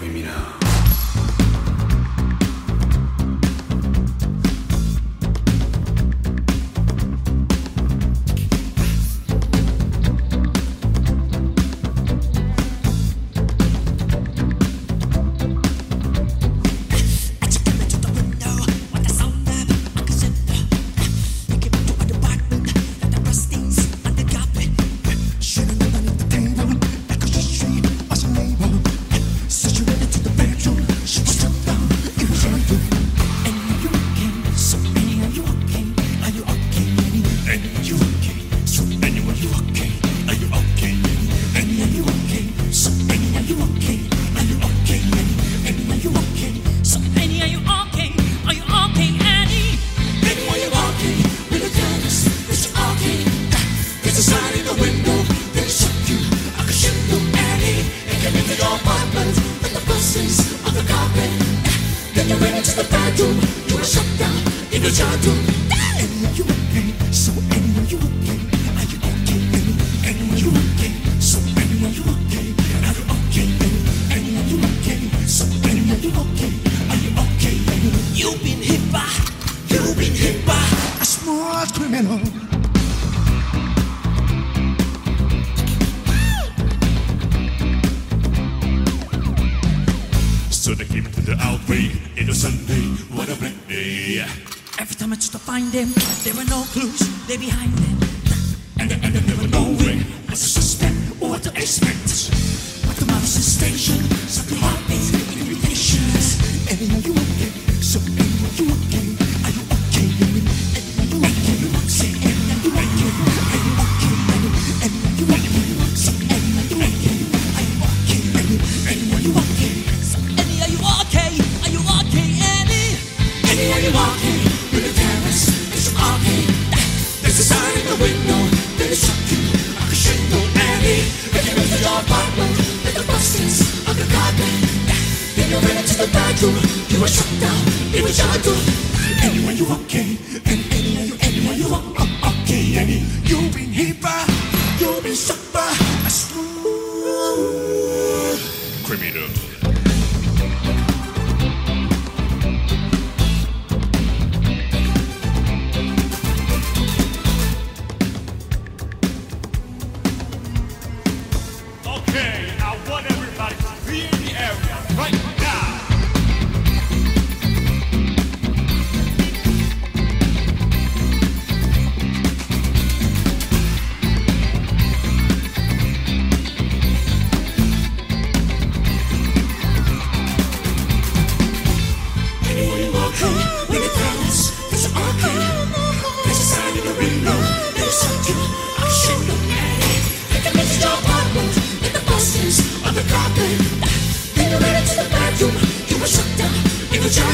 Criminal. to the dream. You are shut down in the child. the outbreak in a Sunday. What a great day. Every time I tried to find them, there were no clues. They're behind them. you are shut down, it was shut down. Anyway you okay, and anyway you, anyway you are uh, uh, okay. And you've been hyper, you've been super, a smooth criminal. Okay, I want everybody to be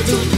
do